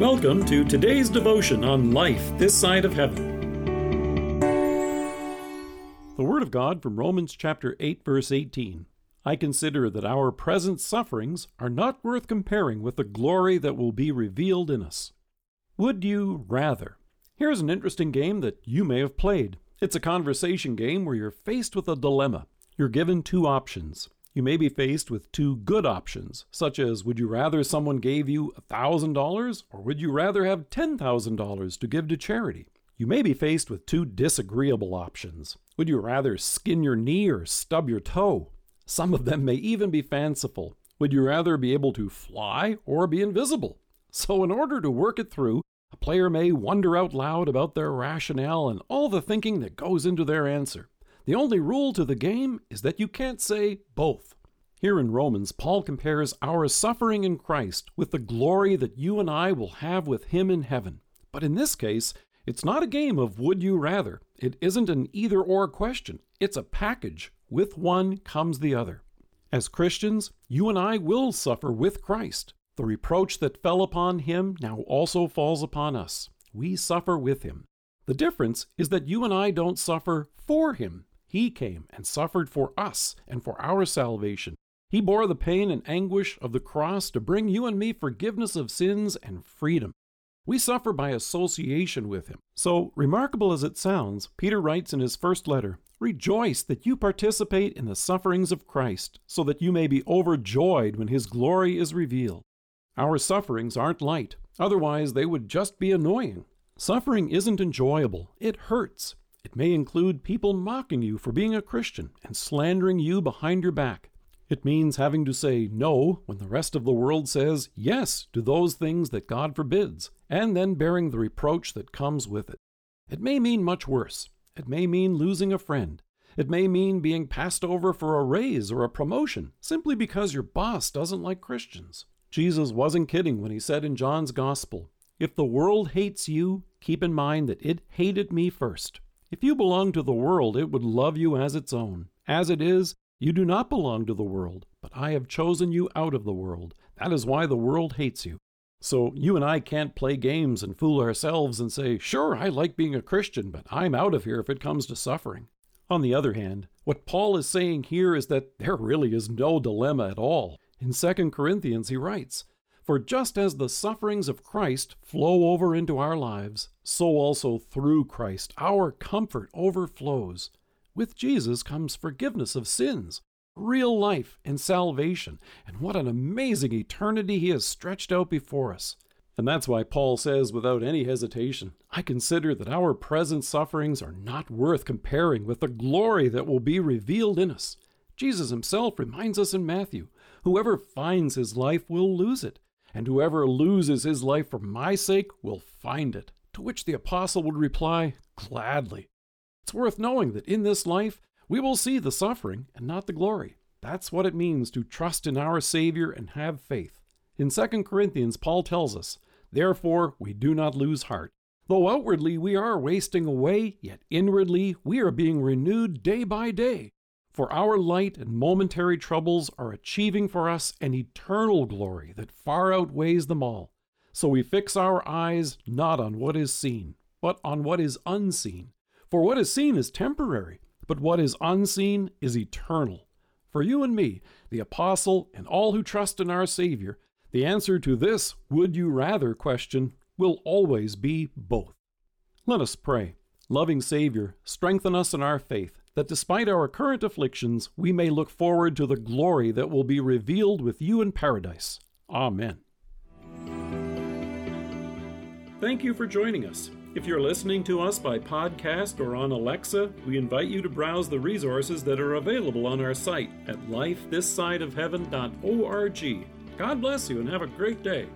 Welcome to today's devotion on life this side of heaven. The Word of God from Romans chapter 8, verse 18. I consider that our present sufferings are not worth comparing with the glory that will be revealed in us. Would you rather? Here's an interesting game that you may have played. It's a conversation game where you're faced with a dilemma. You're given two options. You may be faced with two good options, such as would you rather someone gave you $1,000 or would you rather have $10,000 to give to charity? You may be faced with two disagreeable options. Would you rather skin your knee or stub your toe? Some of them may even be fanciful. Would you rather be able to fly or be invisible? So, in order to work it through, a player may wonder out loud about their rationale and all the thinking that goes into their answer. The only rule to the game is that you can't say both. Here in Romans, Paul compares our suffering in Christ with the glory that you and I will have with Him in heaven. But in this case, it's not a game of would you rather. It isn't an either or question. It's a package. With one comes the other. As Christians, you and I will suffer with Christ. The reproach that fell upon him now also falls upon us. We suffer with him. The difference is that you and I don't suffer for him. He came and suffered for us and for our salvation. He bore the pain and anguish of the cross to bring you and me forgiveness of sins and freedom. We suffer by association with him. So, remarkable as it sounds, Peter writes in his first letter Rejoice that you participate in the sufferings of Christ, so that you may be overjoyed when his glory is revealed. Our sufferings aren't light, otherwise, they would just be annoying. Suffering isn't enjoyable, it hurts. It may include people mocking you for being a Christian and slandering you behind your back. It means having to say no when the rest of the world says yes to those things that God forbids, and then bearing the reproach that comes with it. It may mean much worse. It may mean losing a friend. It may mean being passed over for a raise or a promotion simply because your boss doesn't like Christians. Jesus wasn't kidding when he said in John's Gospel, If the world hates you, keep in mind that it hated me first. If you belong to the world, it would love you as its own. As it is, you do not belong to the world, but I have chosen you out of the world. That is why the world hates you. So you and I can't play games and fool ourselves and say, sure, I like being a Christian, but I'm out of here if it comes to suffering. On the other hand, what Paul is saying here is that there really is no dilemma at all. In 2 Corinthians, he writes, for just as the sufferings of Christ flow over into our lives, so also through Christ our comfort overflows. With Jesus comes forgiveness of sins, real life, and salvation. And what an amazing eternity He has stretched out before us. And that's why Paul says without any hesitation, I consider that our present sufferings are not worth comparing with the glory that will be revealed in us. Jesus himself reminds us in Matthew whoever finds his life will lose it and whoever loses his life for my sake will find it. To which the apostle would reply, Gladly. It's worth knowing that in this life we will see the suffering and not the glory. That's what it means to trust in our Savior and have faith. In 2 Corinthians, Paul tells us, Therefore we do not lose heart. Though outwardly we are wasting away, yet inwardly we are being renewed day by day. For our light and momentary troubles are achieving for us an eternal glory that far outweighs them all. So we fix our eyes not on what is seen, but on what is unseen. For what is seen is temporary, but what is unseen is eternal. For you and me, the apostle, and all who trust in our Savior, the answer to this would you rather question will always be both. Let us pray. Loving Savior, strengthen us in our faith that despite our current afflictions, we may look forward to the glory that will be revealed with you in paradise. Amen. Thank you for joining us. If you're listening to us by podcast or on Alexa, we invite you to browse the resources that are available on our site at lifethissideofheaven.org. God bless you and have a great day.